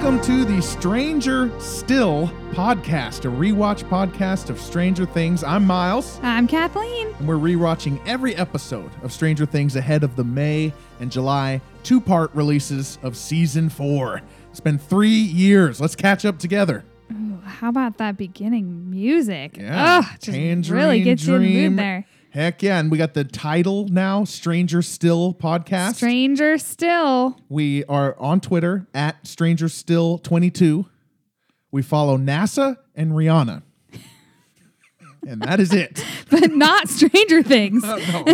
Welcome to the Stranger Still podcast, a rewatch podcast of Stranger Things. I'm Miles, I'm Kathleen. and we're rewatching every episode of Stranger Things ahead of the May and July two part releases of season four. It's been three years. Let's catch up together. Ooh, how about that beginning music? Yeah. Ugh, just really gets you in the mood there. Heck yeah. And we got the title now Stranger Still podcast. Stranger still. we are on Twitter at Stranger Still 22. We follow NASA and Rihanna. and that is it. but not Stranger Things. no.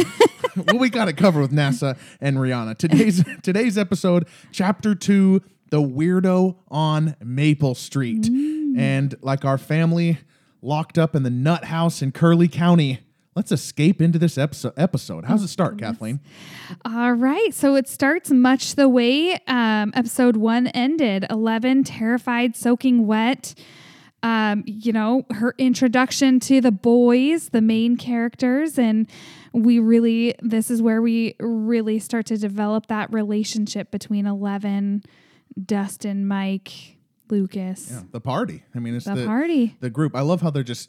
well, we got it covered with NASA and Rihanna. Today's today's episode, chapter two, the weirdo on Maple Street, mm. and like our family locked up in the nut house in Kerly County. Let's escape into this episode. Episode. How's it start, Kathleen? All right, so it starts much the way um, episode one ended. Eleven, terrified, soaking wet. Um, you know, her introduction to the boys, the main characters, and we really, this is where we really start to develop that relationship between Eleven, Dustin, Mike, Lucas. Yeah, the party. I mean, it's The the party. the group. I love how they're just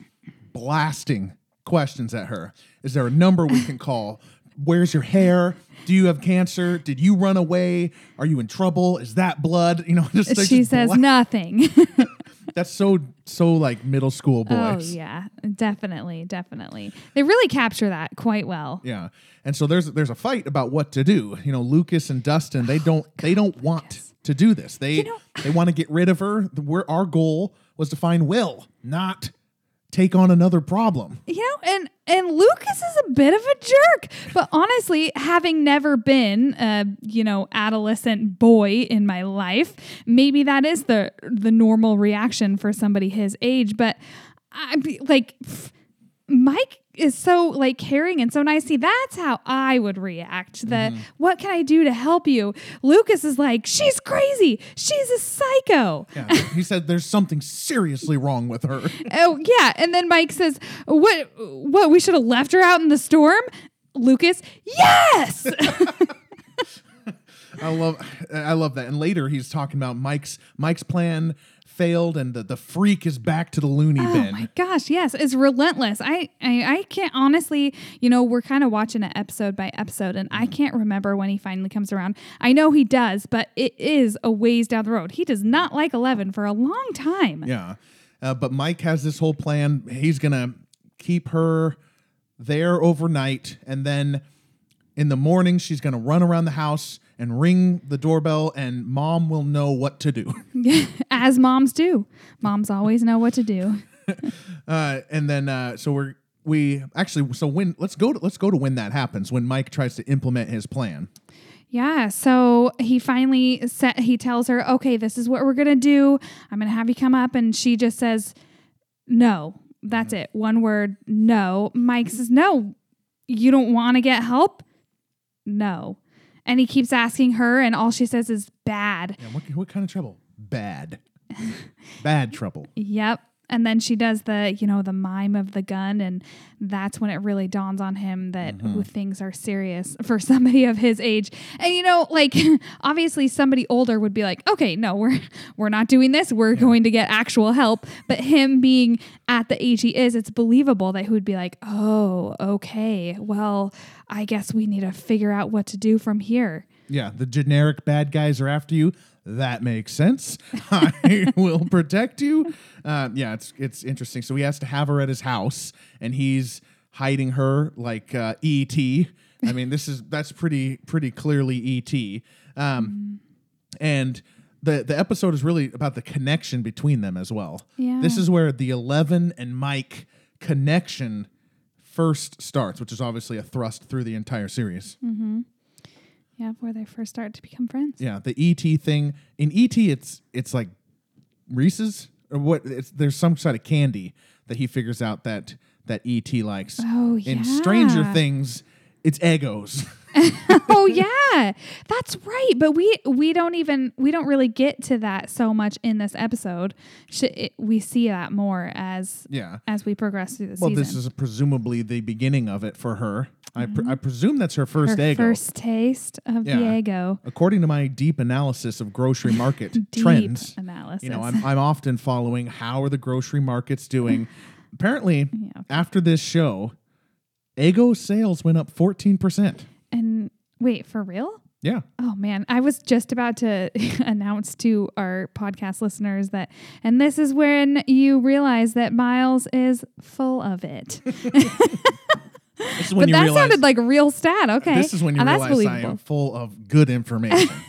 blasting questions at her. Is there a number we can call? Where's your hair? Do you have cancer? Did you run away? Are you in trouble? Is that blood? You know, just She just says bla- nothing. That's so so like middle school oh, boys. oh yeah, definitely, definitely. They really capture that quite well. Yeah. And so there's there's a fight about what to do. You know, Lucas and Dustin, they oh, don't they don't want to do this. They know- they want to get rid of her. The- our goal was to find Will, not take on another problem. You know, and and Lucas is a bit of a jerk. But honestly, having never been a you know adolescent boy in my life, maybe that is the the normal reaction for somebody his age. But I like. Mike is so like caring and so nice. See, that's how I would react. The mm-hmm. what can I do to help you? Lucas is like, she's crazy. She's a psycho. Yeah. he said there's something seriously wrong with her. Oh yeah, and then Mike says, "What? What? We should have left her out in the storm." Lucas, yes. I love I love that. And later he's talking about Mike's Mike's plan failed and the, the freak is back to the loony oh bin. Oh my gosh, yes, it's relentless. I, I, I can't honestly. You know, we're kind of watching it episode by episode, and I can't remember when he finally comes around. I know he does, but it is a ways down the road. He does not like Eleven for a long time. Yeah. Uh, but Mike has this whole plan. He's going to keep her there overnight. And then in the morning, she's going to run around the house and ring the doorbell, and mom will know what to do. As moms do. Moms always know what to do. Uh, and then, uh, so we're, we actually, so when, let's go to, let's go to when that happens, when Mike tries to implement his plan. Yeah, so he finally set he tells her, "Okay, this is what we're going to do. I'm going to have you come up." And she just says, "No." That's it. One word, no. Mike says, "No. You don't want to get help?" No. And he keeps asking her and all she says is bad. Yeah, what, what kind of trouble? Bad. Bad trouble. Yep. And then she does the, you know, the mime of the gun and that's when it really dawns on him that ooh, mm-hmm. things are serious for somebody of his age. And you know, like obviously somebody older would be like, "Okay, no, we're we're not doing this. We're going to get actual help." But him being at the age he is, it's believable that he would be like, "Oh, okay. Well, I guess we need to figure out what to do from here." Yeah, the generic bad guys are after you. That makes sense. I will protect you. Uh, yeah, it's it's interesting. So he has to have her at his house, and he's hiding her like uh, ET. I mean, this is that's pretty pretty clearly ET. Um, and the the episode is really about the connection between them as well. Yeah. This is where the Eleven and Mike connection first starts, which is obviously a thrust through the entire series. Yeah, where they first start to become friends. Yeah, the ET thing in ET, it's it's like Reese's or what? It's, there's some sort of candy that he figures out that that ET likes. Oh, yeah. In Stranger. Things, it's Eggos. oh yeah that's right but we we don't even we don't really get to that so much in this episode Sh- it, we see that more as yeah. as we progress through the Well, season this is presumably the beginning of it for her. I, pr- mm-hmm. I presume that's her first Her Eggo. first taste of Yeah. the Eggo. According to my deep analysis of grocery market Deep trends, analysis. you know, I'm, I'm often following how are the grocery markets doing. Apparently, Yeah. after this show, Eggo sales went up 14%. and wait, for real? Yeah. Oh man, I was just about to announce to our podcast listeners that, and this is when you realize that Miles is full of it. This is when but you that realize sounded like real stat. Okay, this is when you that's realize I believable. am full of good information.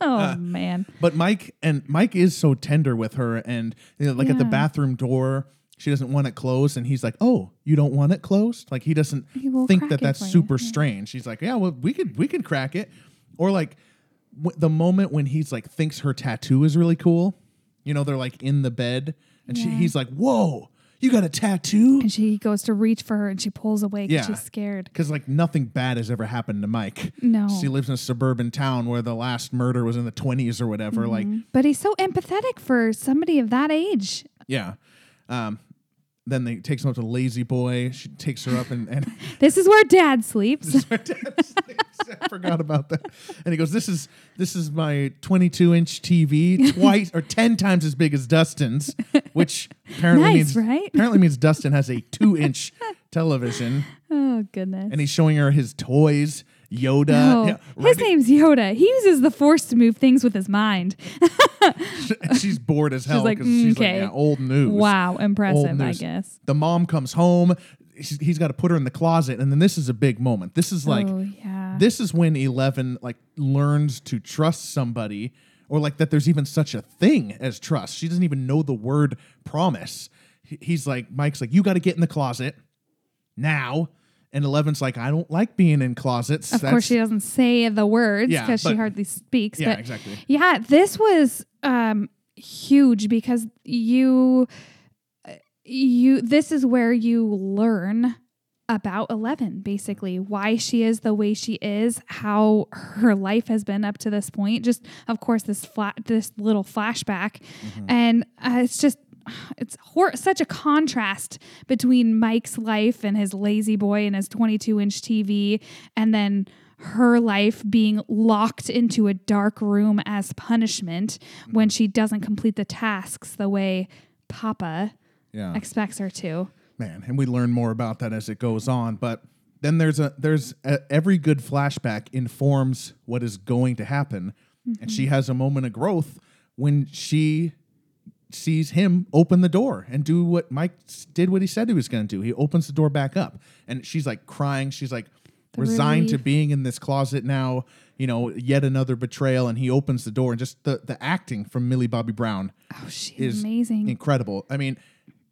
Oh uh, man, But Mike and Mike is so tender with her, and you know, like at the bathroom door, she doesn't want it closed, and he's like, "Oh, you don't want it closed?" Like he doesn't He think that that's for you. super strange. She's like, "Yeah, well, we could we could crack it," or like w- the moment when he's like thinks her tattoo is really cool. You know, they're like in the bed, and she he's like, "Whoa, you got a tattoo?" and she goes to reach for her, and she pulls away because Yeah. she's scared. Because like nothing bad has ever happened to Mike. No. She lives in a suburban town where the last murder was in the 20s or whatever. Like, But he's so empathetic for somebody of that age. yeah. Um, then they takes him up to La-Z-Boy. She takes her up and, and This is where Dad sleeps. my dad sleeps. I forgot about that. And he goes, "This is this is my 22 inch TV, twice or 10 times as big as Dustin's, which apparently Nice, means right? apparently means Dustin has a two inch television, oh goodness. and he's showing her his toys, Yoda. Oh, Yeah, his name's Yoda. He uses the Force to move things with his mind. she's bored as hell like, because she's like, "Okay. yeah, old news. Wow, impressive, I news. guess. The mom comes home. He's, he's got to put her in the closet, and then this is a big moment. This is like oh yeah. this is when Eleven like learns to trust somebody, or like that there's even such a thing as trust. She doesn't even know the word promise. He's like Mike's like you got to get in the closet now, and Eleven's like I don't like being in closets. of course, she doesn't say the words Yeah, because she hardly speaks. Yeah, but exactly. yeah, this was um, huge because you, you. This is where you learn about Eleven, basically why she is the way she is, how her life has been up to this point. Just of course this flat, this little flashback, Mm-hmm. and uh, it's just. It's hor- such a contrast between Mike's life and his La-Z-Boy and his 22 inch TV, and then her life being locked into a dark room as punishment when she doesn't complete the tasks the way Papa Yeah. expects her to. man and we learn more about that as it goes on but then there's a there's a, every good flashback informs what is going to happen and she mm-hmm. has a moment of growth when she sees him open the door and do what mike did what he said he was going to do he opens the door back up and she's like crying she's like resigned to being in this closet now you know yet another betrayal and he opens the door and just the the acting from millie bobby brown Oh, she's is amazing. incredible i mean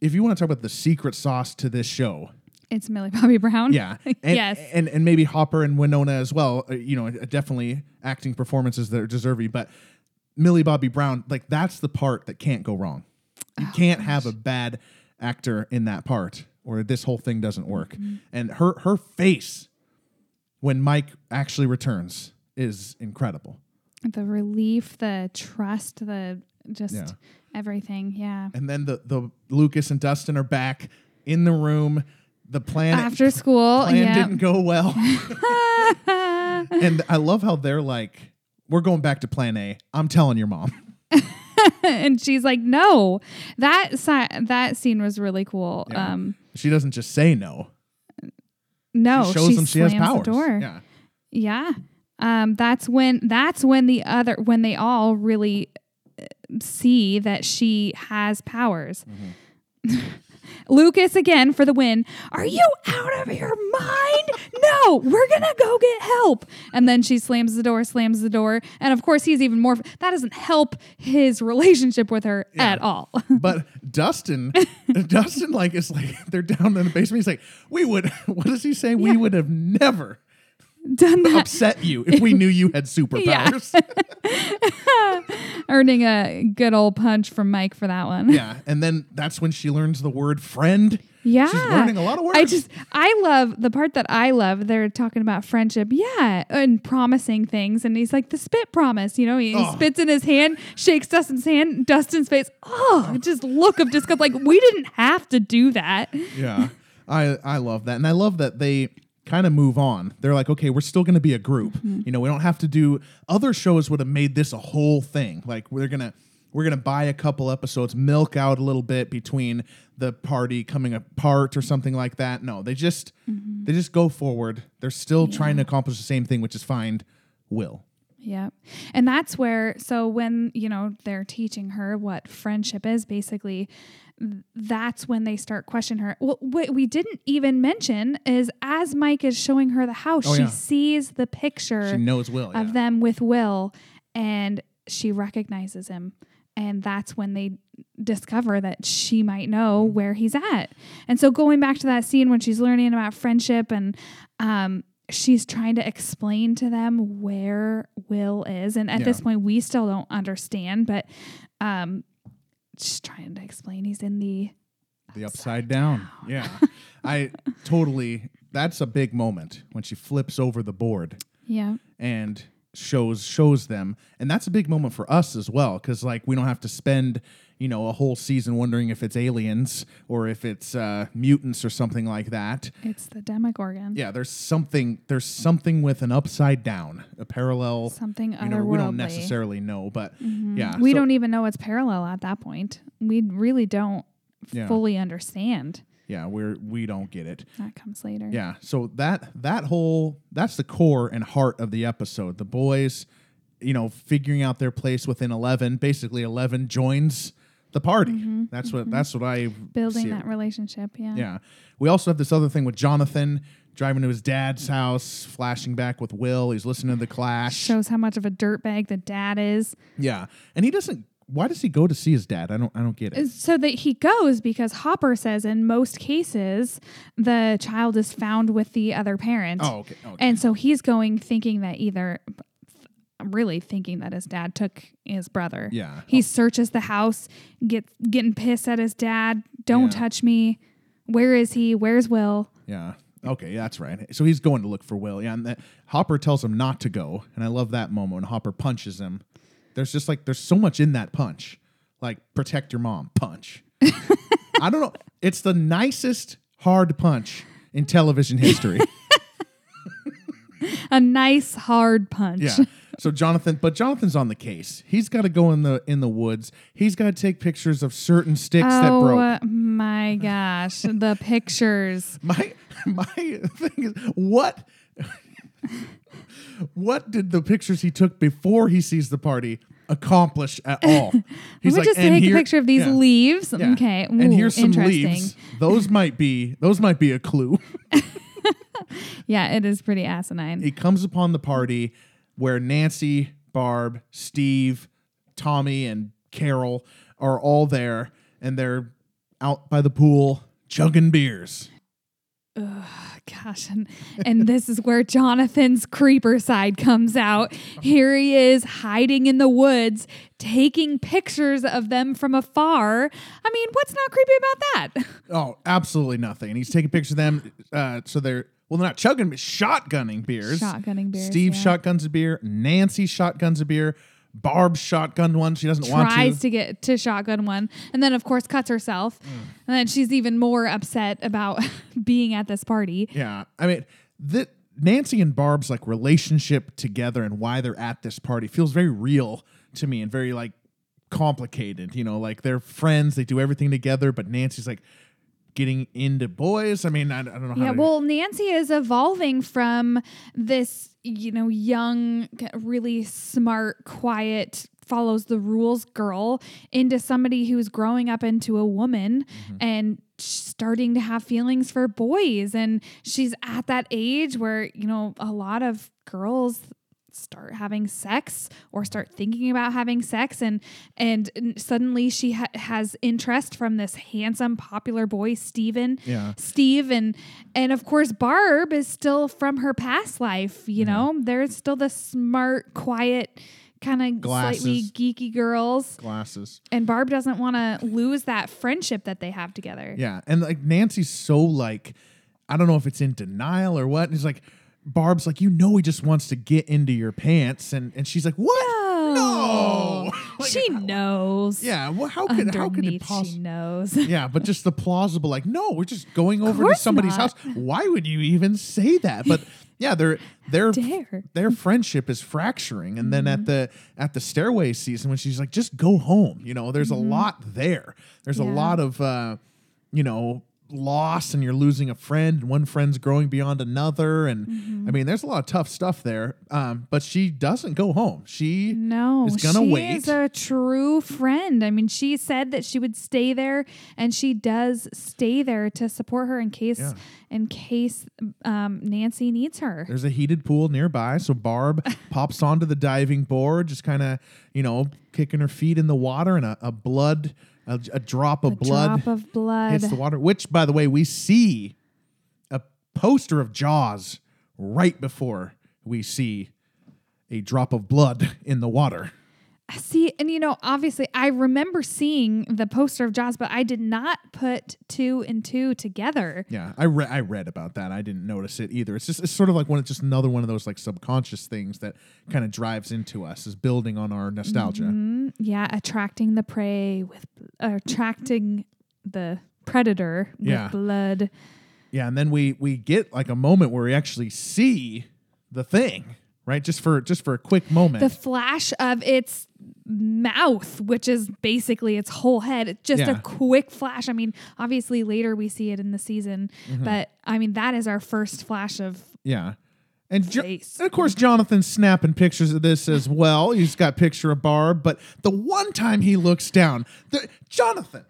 if you want to talk about the secret sauce to this show it's Millie Bobby Brown. yeah. And, yes. And and maybe Hopper and Winona as well. uh, you know, definitely acting performances that are deserving. But Millie Bobby Brown, like that's the part that can't go wrong. You Oh, can't have a bad actor in that part, or this whole thing doesn't work. Mm-hmm. And her her face when Mike actually returns is incredible. the relief, the trust, the just Yeah. Everything. Yeah. And then the the Lucas and Dustin are back in the room. The plan After school. plan yeah. didn't go well. and I love how they're like, we're going back to plan A. I'm telling your mom. and she's like, "No." That si- that scene was really cool. Yeah. Um She doesn't just say no. no, she shows she them she has powers. the door. Yeah. Yeah. Um, that's when that's when the other when they all really see that she has powers. Mm-hmm. Lucas again for the win. Are you out of your mind? No, we're gonna go get help. And then she slams the door, slams the door, and of course he's even more. That doesn't help his relationship with her at all. But Dustin, Dustin, like, is like, they're down in the basement. He's like, we would, what does he say? We would have never Done that, upset you if we knew you had superpowers. earning a good old punch from Mike for that one. yeah. And then that's when she learns the word friend. Yeah. She's learning a lot of words. I just I love the part that I love. They're talking about friendship, yeah, and promising things. And he's like the spit promise, you know. He, he Oh. spits in his hand, shakes Dustin's hand, Dustin's face. Oh, just look of disgust. Like we didn't have to do that. yeah i i love that and i love that they kind of move on. They're like, okay, we're still going to be a group. Mm-hmm. You know, we don't have to do other shows would have made this a whole thing. Like we're going to we're going to buy a couple episodes, milk out a little bit between the party coming apart or something like that. No, they just Mm-hmm. they just go forward. They're still trying to accomplish the same thing, which is find Will. Yeah. And that's where, so when, you know, they're teaching her what friendship is, basically, that's when they start questioning her. Well, what we didn't even mention is as Mike is showing her the house, Oh, she yeah. sees the picture She knows Will. of yeah. them with Will and she recognizes him. And that's when they discover that she might know Mm-hmm. where he's at. And so going back to that scene when she's learning about friendship and um she's trying to explain to them where Will is. And at Yeah. this point we still don't understand, but um she's trying to explain he's in the The upside down. Yeah. I totally that's a big moment when she flips over the board yeah. and shows shows them. And that's a big moment for us as well cuz like we don't have to spend, you know, a whole season wondering if it's aliens or if it's uh mutants or something like that. It's the Demogorgon. Yeah, there's something there's something with an upside down, a parallel Something you know, we don't necessarily know, but yeah. We so- don't even know it's parallel at that point. We really don't Yeah. fully understand. Yeah, we're we don't get it. That comes later. Yeah. So that that whole that's the core and heart of the episode. The boys, you know, figuring out their place within Eleven. Basically, Eleven joins the party. That's what that's what I Mm-hmm. Building see it. that relationship. Yeah. Yeah. We also have this other thing with Jonathan driving to his dad's house, flashing back with Will. He's listening to the Clash. Shows how much of a dirtbag the dad is. yeah. And he doesn't. Why does he go to see his dad? I don't. I don't get it. So that he goes because Hopper says in most cases the child is found with the other parent. Oh, okay. okay. And so he's going thinking that either really thinking that his dad took his brother. Yeah. He searches the house, get getting pissed at his dad. Don't Yeah. touch me. Where is he? Where's Will? Yeah. Okay, that's right. So he's going to look for Will. Yeah, and that, Hopper tells him not to go, and I love that moment when Hopper punches him. There's just like there's so much in that punch, like protect your mom punch. I don't know. It's the nicest hard punch in television history. A nice hard punch. yeah. So Jonathan, but Jonathan's on the case. He's got to go in the in the woods. He's got to take pictures of certain sticks that Oh broke. uh, my gosh, the pictures. My my thing is what what did the pictures he took before he sees the party accomplish at all? He's Let me just "And take here-" a picture of these yeah, leaves. yeah. Okay. and here's some leaves. Those might be those might be a clue. Yeah, it is pretty asinine. he comes upon the party where Nancy, Barb, Steve, Tommy, and Carol are all there, and they're out by the pool chugging beers. Gosh, and, and this is where Jonathan's creeper side comes out. Here he is hiding in the woods, taking pictures of them from afar. I mean, what's not creepy about that? Oh, absolutely nothing. And he's taking pictures of them. Uh, so they're well, they're not chugging, but shotgunning beers. Shotgunning beers, Steve yeah. shotguns a beer. Nancy shotguns a beer. Barb shotgunned one. She doesn't want to. Tries to. get to shotgun one, and then of course cuts herself, Mm. and then she's even more upset about being at this party. Yeah, I mean, the, Nancy and Barb's like relationship together and why they're at this party feels very real to me and very like complicated. You know, like they're friends. They do everything together, but Nancy's like getting into boys. I mean, I, I don't know how. Yeah, to, well, Nancy is evolving from this, you know, young, really smart, quiet, follows the rules girl into somebody who's growing up into a woman Mm-hmm. and starting to have feelings for boys. And she's at that age where, you know, a lot of girls start having sex or start thinking about having sex and and suddenly she ha- has interest from this handsome popular boy Steven Yeah. Steve and and of course Barb is still from her past life, you know. There's still the smart, quiet, kind of slightly geeky girls. glasses. And Barb doesn't want to lose that friendship that they have together. Yeah, and like Nancy's so like, I don't know if it's in denial or what. And it's like Barb's like, you know, he just wants to get into your pants, and and she's like, what? No. Like, she how- knows. Yeah, well, how could how could it Underneath, she knows. Yeah, but just the plausible, like, no, we're just going over to somebody's not. house. Why would you even say that? But yeah, their their Dare. their friendship is fracturing, and then Mm-hmm. at the at the stairway season, when she's like, just go home. You know, there's a lot there. There's a Mm-hmm. Lot of uh, you know loss and you're losing a friend and one friend's growing beyond another and Mm-hmm. i mean there's a lot of tough stuff there um, but she doesn't go home she No, is gonna she wait is a true friend. I mean, she said that she would stay there, and she does stay there to support her in case Yeah. in case um, Nancy needs her. There's a heated pool nearby, so Barb pops onto the diving board, just kind of, you know, kicking her feet in the water, and a, a blood, a, a drop of A blood drop of blood. hits the water. Which, by the way, we see a poster of Jaws right before we see a drop of blood in the water. See, and you know, obviously, I remember seeing the poster of Jaws, but I did not put two and two together. Yeah, I re- I read about that. I didn't notice it either. It's just it's sort of like one. It's just another one of those like subconscious things that kind of drives into us, is building on our nostalgia. Mm, yeah, attracting the prey with uh, attracting the predator with Yeah. blood. Yeah, and then we we get like a moment where we actually see the thing, right? Just for just for a quick moment. The flash of its mouth, which is basically its whole head. It's just Yeah. a quick flash. I mean, obviously later we see it in the season, Mm-hmm. but I mean that is our first flash of yeah. And, jo- and of course, Jonathan's snapping pictures of this as well. He's got picture of Barb, but the one time he looks down, the, Jonathan,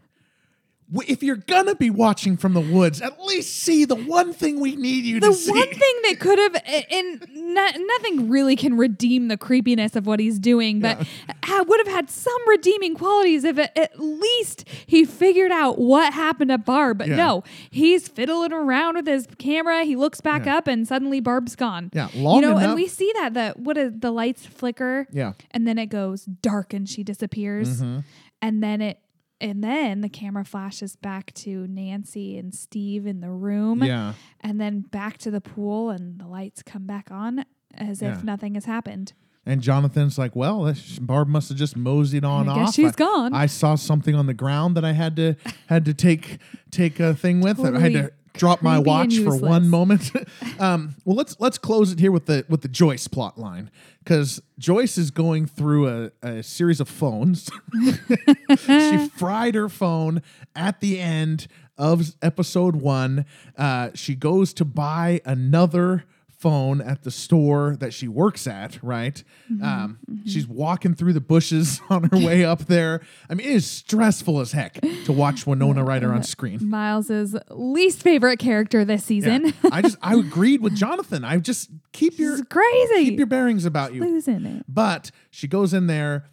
if you're gonna be watching from the woods, at least see the one thing we need you the to see. The one thing that could have and not, nothing really can redeem the creepiness of what he's doing but ha- would have had some redeeming qualities if it, at least he figured out what happened to barb but Yeah. no he's fiddling around with his camera he looks back Yeah. up and suddenly barb's gone Yeah, long you know and we see that the what is the lights flicker Yeah. and then it goes dark and she disappears Mm-hmm. and then it and then the camera flashes back to Nancy and Steve in the room Yeah. and then back to the pool and the lights come back on as Yeah. if nothing has happened. And Jonathan's like, well, Barb must have just moseyed on I guess off. she's I, gone. I saw something on the ground that I had to had to take take a thing with. I had to drop my watch for one moment. um, well, let's let's close it here with the with the Joyce plot line because Joyce is going through a, a series of phones. she fried her phone at the end of episode one. Uh, she goes to buy another phone at the store that she works at, right? Um, She's walking through the bushes on her way up there. I mean, it is stressful as heck to watch Winona Ryder on screen. Miles's least favorite character this season. Yeah. I just I agreed with Jonathan. I just keep your crazy. keep your bearings about you. losing it. But she goes in there.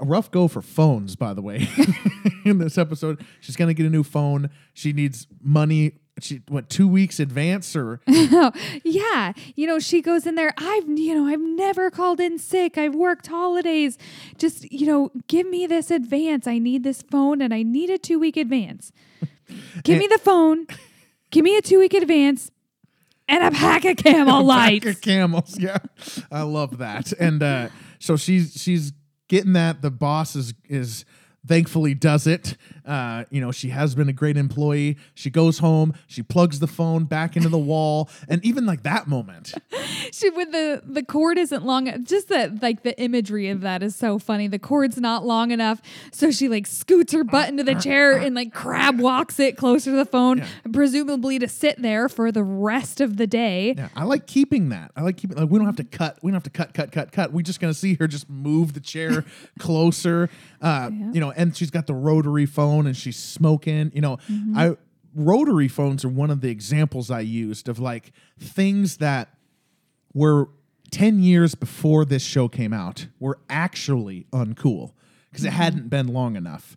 A rough go for phones, by the way. in this episode, she's gonna get a new phone. She needs money. She what two weeks advance or Yeah, you know, she goes in there. I've, you know, I've never called in sick. I've worked holidays. Just, you know, give me this advance. I need this phone and I need a two week advance. Give me the phone. Give me a two week advance and a pack of Camel pack of camels. Yeah, I love that. And uh, so she's she's getting that. The boss is is thankfully does it. Uh, you know, she has been a great employee. She goes home. She plugs the phone back into the wall, and even like that moment, she with the the cord isn't long just that like the imagery of that is so funny the cord's not long enough so she like scoots her butt into the chair and like crab walks it closer to the phone presumably to sit there for the rest of the day yeah, I like keeping that. I like keeping like we don't have to cut. We don't have to cut, cut, cut, cut. We're just gonna see her just move the chair closer. Uh, you know, and she's got the rotary phone and she's smoking. You know, mm-hmm. I rotary phones are one of the examples I used of like things that were 10 years before this show came out were actually uncool because it mm-hmm. hadn't been long enough,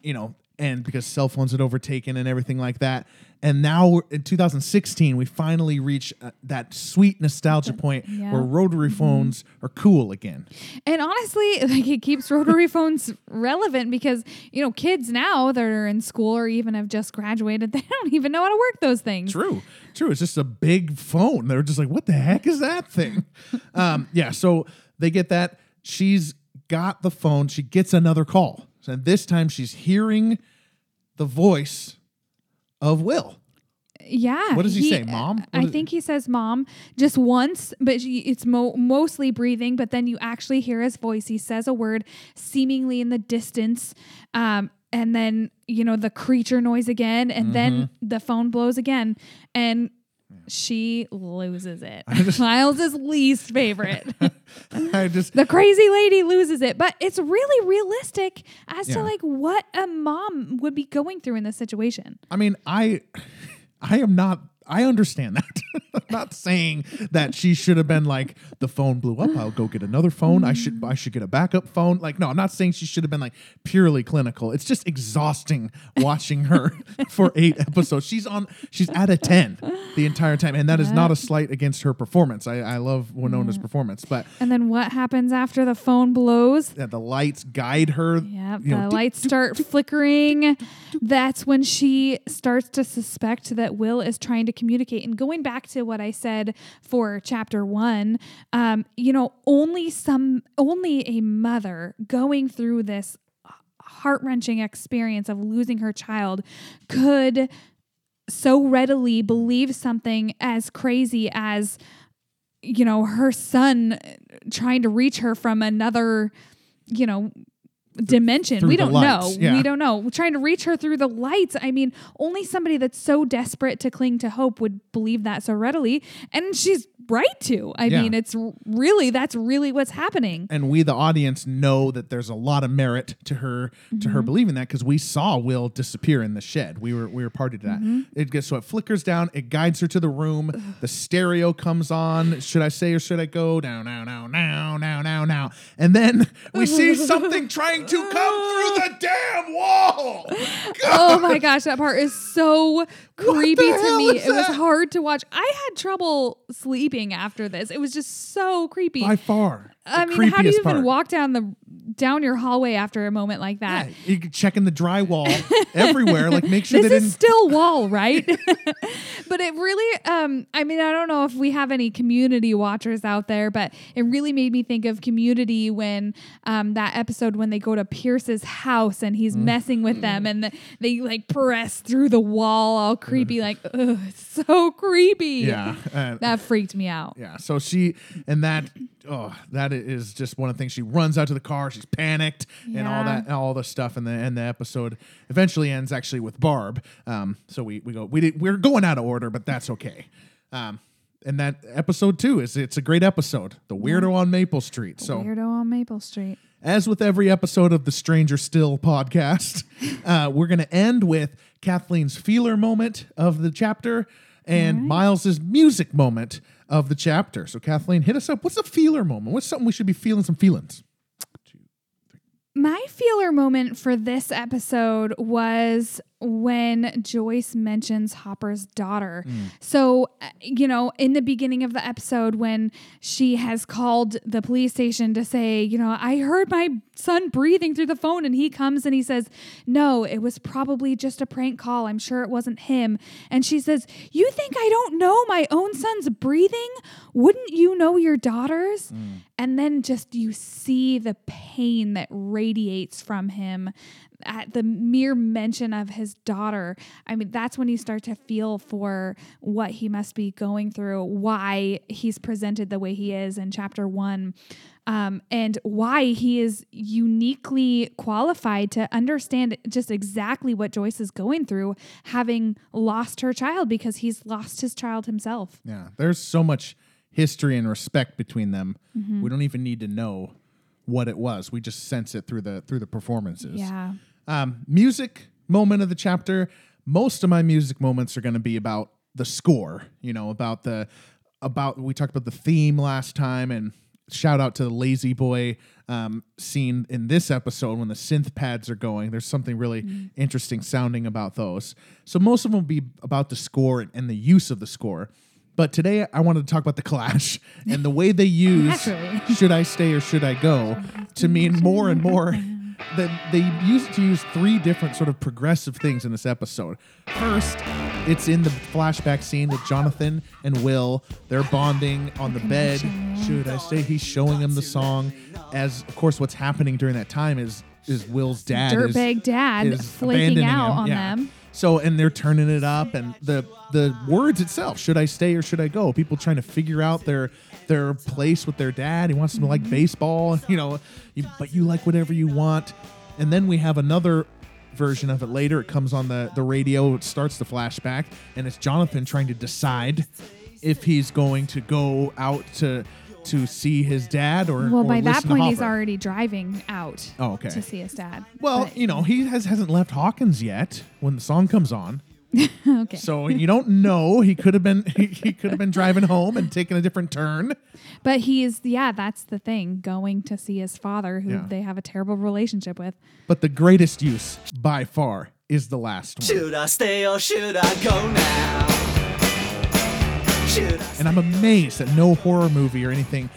you know, and because cell phones had overtaken and everything like that. And now we're, in 2016, we finally reach uh, that sweet nostalgia point Yeah. where rotary phones are cool again. and honestly like it keeps rotary phones relevant because you know kids now that are in school or even have just graduated they don't even know how to work those things True, true. It's just a big phone. They're just like, what the heck is that thing? um, yeah. So they get that. She's got the phone. She gets another call. And this time she's hearing the voice of Will. Yeah. What does he say, Mom? What I think he says mom just once, but she, it's mo- mostly breathing. But then you actually hear his voice. He says a word seemingly in the distance. Um, and then, you know, the creature noise again. And then Mm-hmm. the phone blows again. And she loses it. just- Miles' least favorite. I just the crazy lady loses it. But it's really realistic as Yeah. to like what a mom would be going through in this situation. I mean, I I am not I understand that. I'm not saying that she should have been like the phone blew up. I'll go get another phone. I should I should get a backup phone. Like no, I'm not saying she should have been like purely clinical. It's just exhausting watching her for 8 episodes. She's on she's at a 10 the entire time and that is not a slight against her performance. I I love Winona's performance, but And then what happens after the phone blows? yeah, the lights guide her. Yeah, you know, the lights start flickering. That's when she starts to suspect that Will is trying to communicate. And going back to what I said for chapter one, um, you know, only some, only a mother going through this heart wrenching experience of losing her child could so readily believe something as crazy as you know her son trying to reach her from another you know dimension. we don't know. Yeah. we don't know. Trying to reach her through the lights. I mean only somebody that's so desperate to cling to hope would believe that so readily. And she's right to i Yeah. mean it's really that's really what's happening and we the audience know that there's a lot of merit to her to her mm-hmm. believing that because we saw Will disappear in the shed. We were we were party to that. Mm-hmm. It gets so it flickers down. It guides her to the room. The stereo comes on. Should I say or should I go? Now now now now now now now. And then we see something trying to come through the damn wall. oh my gosh that part is so creepy to hell me is it was that? hard to watch i had trouble sleeping after this it was just so creepy By far. I mean, how do you even part. walk down the down your hallway after a moment like that? Yeah, you can checking the drywall everywhere. Like make sure This they is still wall, right? but it really, um, I mean, I don't know if we have any community watchers out there, but it really made me think of community when um, that episode when they go to Pierce's house and Mm. he's messing with them and the, they like press through the wall all creepy, like, ugh, so creepy. Yeah. uh, That freaked me out. Yeah. So she and that oh that is just one of the things. She runs out to the car. She's panicked and all Yeah. that all the stuff. And the and the episode eventually ends actually with Barb. Um. So we we go we did, we're going out of order, but that's okay. Um. And that episode two is it's a great episode. The weirdo on Maple Street. So Weirdo on Maple Street. as with every episode of the Stranger Still podcast, uh, we're going to end with Kathleen's feeler moment of the chapter and Miles's music moment of the chapter. So, Kathleen, hit us up. What's a feeler moment? What's something we should be feeling some feelings? My feeler moment for this episode was when Joyce mentions Hopper's daughter. So, uh, you know, in the beginning of the episode, when she has called the police station to say, you know, I heard my son breathing through the phone, and he comes and he says, No, it was probably just a prank call. I'm sure it wasn't him. And she says, You think I don't know my own son's breathing? Wouldn't you know your daughter's? And then just you see the pain that radiates from him at the mere mention of his daughter. I mean, that's when you start to feel for what he must be going through, why he's presented the way he is in chapter one. Um, and why he is uniquely qualified to understand just exactly what Joyce is going through, having lost her child because he's lost his child himself. Yeah, there's so much history and respect between them. We don't even need to know what it was. We just sense it through the through the performances. Yeah. Um, music moment of the chapter. Most of my music moments are going to be about the score. You know, about the about we talked about the theme last time, and shout out to the La-Z-Boy um, scene in this episode when the synth pads are going. There's something really interesting sounding about those. So most of them will be about the score and, and the use of the score. But today I wanted to talk about the Clash and the way they use "Should I Stay or Should I Go" to mean more and more that they used to use three different sort of progressive things in this episode. First, it's in the flashback scene with Jonathan and Will. They're bonding on the bed. Should I say he's showing him the song? As of course, what's happening during that time is is Will's dad is- Dirtbag dad is flaking out him. on Yeah. them. So and they're turning it up, and the the words itself, should I stay or should I go? People trying to figure out their their place with their dad. He wants them to like baseball, you know, you, but you like whatever you want. And then we have another version of it later. It comes on the the radio. It starts the flashback, and it's Jonathan trying to decide if he's going to go out to to see his dad or Well, or by that point, he's already driving out Oh, okay. to see his dad. Well, But- you know, he has hasn't left Hawkins yet when the song comes on. okay. So you don't know. He could have been he, he could have been driving home and taking a different turn. But he's, yeah, that's the thing, going to see his father, who Yeah. they have a terrible relationship with. But the greatest use by far is the last one. Should I stay or should I go now? And I'm amazed that no horror movie or anything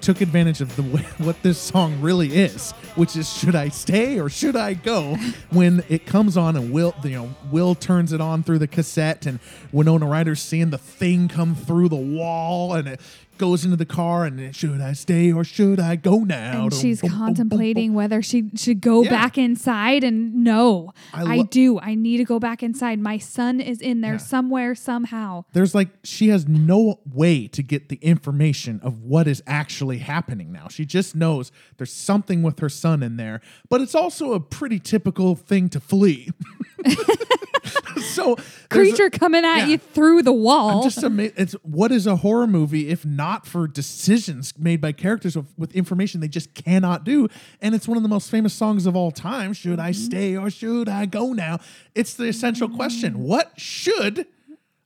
took advantage of the what this song really is, which is should I stay or should I go? When it comes on and Will, you know, Will turns it on through the cassette and Winona Ryder's seeing the thing come through the wall and it goes into the car and should I stay or should I go now? And she's Boom, boom, boom, boom, contemplating whether she should go Yeah. back inside. And no, I I, do. I need to go back inside. My son is in there Yeah. somewhere, somehow. there's like she has no way to get the information of what is actually happening now. She just knows there's something with her son in there, but it's also a pretty typical thing to flee. so there's a- Creature coming at yeah. you through the wall. I'm just amazed. It's what is a horror movie if not for decisions made by characters with, with information they just cannot do? And it's one of the most famous songs of all time. Should I stay or should I go now? It's the essential question. What should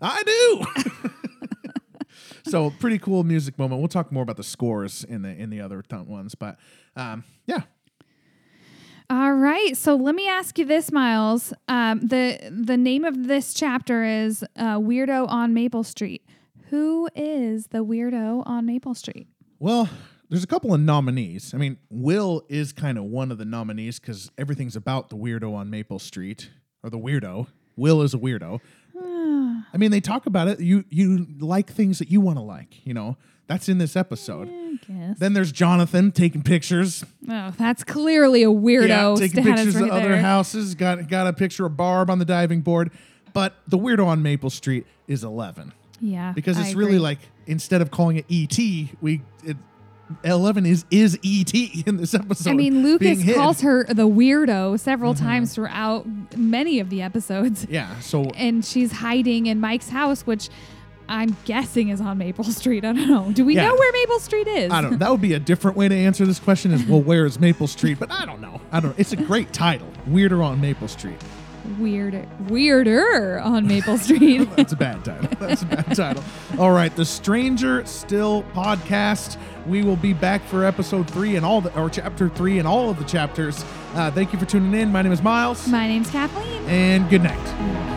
I do? so pretty cool music moment. We'll talk more about the scores in the in the other th- ones, but um, yeah. All right, so let me ask you this, Miles. Um, the the name of this chapter is uh, "Weirdo on Maple Street." Who is the weirdo on Maple Street? Well, there's a couple of nominees. I mean, Will is kind of one of the nominees because everything's about the weirdo on Maple Street or the weirdo. Will is a weirdo. I mean, they talk about it. You you like things that you want to like. You know, that's in this episode. I guess. Then there's Jonathan taking pictures. oh, that's clearly a weirdo yeah, taking status pictures right of other there. houses. Got got a picture of Barb on the diving board. But the weirdo on Maple Street is 11 Yeah, because I it's really agree. like instead of calling it ET, we it, Eleven is is ET in this episode. I mean, being Lucas hid. calls her the weirdo several Mm-hmm. times throughout many of the episodes. Yeah, so And she's hiding in Mike's house, which I'm guessing is on Maple Street. I don't know. Do we Yeah. know where Maple Street is? I don't. That would be a different way to answer this question. Is well, where is Maple Street? But I don't know. I don't. Know. It's a great title. Weirder on Maple Street. Weirder, weirder on Maple Street. That's a bad title. That's a bad title. All right, the Stranger Still podcast. We will be back for episode three and all the or chapter three and all of the chapters. Uh, thank you for tuning in. My name is Miles, My name's Kathleen. and good night.